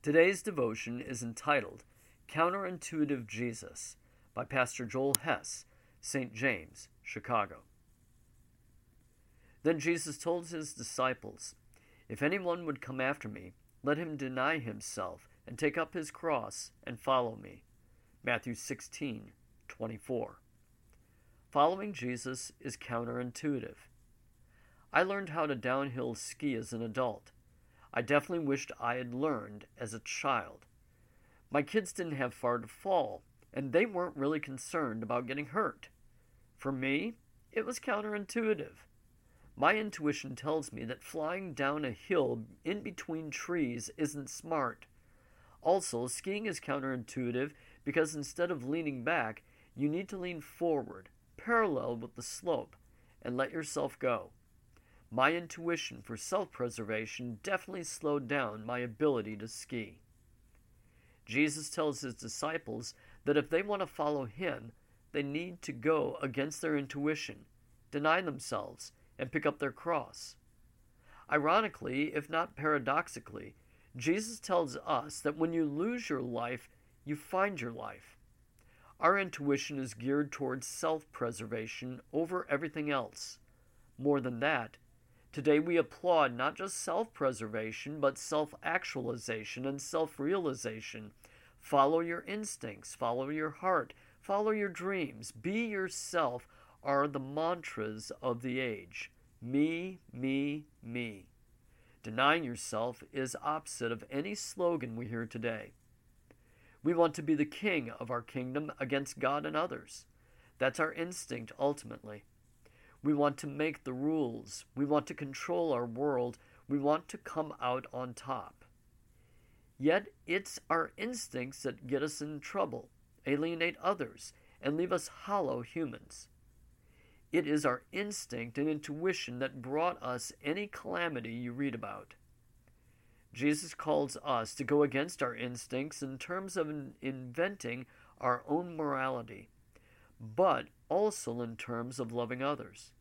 Today's devotion is entitled Counterintuitive Jesus by Pastor Joel Hess, St. James, Chicago. Then Jesus told his disciples, If anyone would come after me, let him deny himself and take up his cross and follow me. Matthew 16, 24. Following Jesus is counterintuitive. I learned how to downhill ski as an adult. I definitely wished I had learned as a child. My kids didn't have far to fall, and they weren't really concerned about getting hurt. For me, it was counterintuitive. My intuition tells me that flying down a hill in between trees isn't smart. Also, skiing is counterintuitive because instead of leaning back, you need to lean forward, parallel with the slope, and let yourself go. My intuition for self preservation definitely slowed down my ability to ski. Jesus tells his disciples that if they want to follow him, they need to go against their intuition, deny themselves, and pick up their cross. Ironically, if not paradoxically, Jesus tells us that when you lose your life, you find your life. Our intuition is geared towards self preservation over everything else. More than that, today we applaud not just self preservation, but self actualization and self realization. Follow your instincts, follow your heart, follow your dreams, be yourself are the mantras of the age. Me, me, me. Denying yourself is opposite of any slogan we hear today. We want to be the king of our kingdom against God and others. That's our instinct ultimately. We want to make the rules. We want to control our world. We want to come out on top. Yet it's our instincts that get us in trouble, alienate others, and leave us hollow humans. It is our instinct and intuition that brought us any calamity you read about. Jesus calls us to go against our instincts in terms of inventing our own morality, but also in terms of loving others.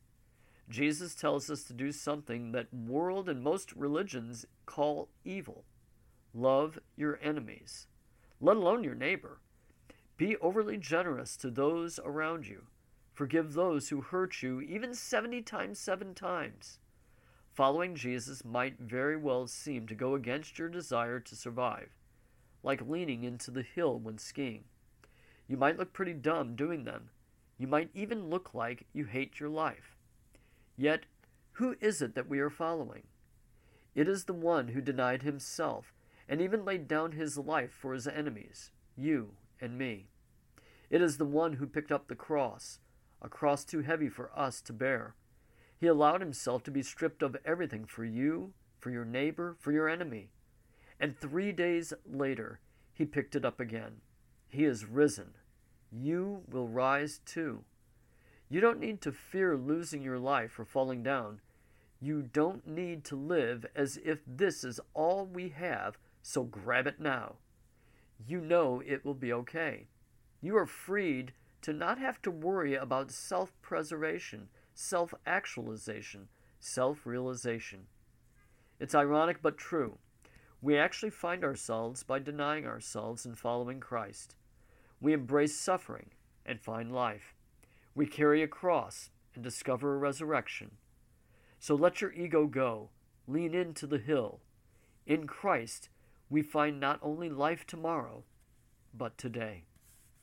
Jesus tells us to do something that world and most religions call evil. Love your enemies, let alone your neighbor. Be overly generous to those around you. Forgive those who hurt you, even 70 times, seven times. Following Jesus might very well seem to go against your desire to survive, like leaning into the hill when skiing. You might look pretty dumb doing them. You might even look like you hate your life. Yet, who is it that we are following? It is the one who denied himself and even laid down his life for his enemies, you and me. It is the one who picked up the cross a cross too heavy for us to bear. He allowed himself to be stripped of everything for you, for your neighbor, for your enemy. And three days later, he picked it up again. He is risen. You will rise too. You don't need to fear losing your life or falling down. You don't need to live as if this is all we have, so grab it now. You know it will be okay. You are freed to not have to worry about self preservation, self actualization, self realization. It's ironic but true. We actually find ourselves by denying ourselves and following Christ. We embrace suffering and find life. We carry a cross and discover a resurrection. So let your ego go. Lean into the hill. In Christ, we find not only life tomorrow, but today.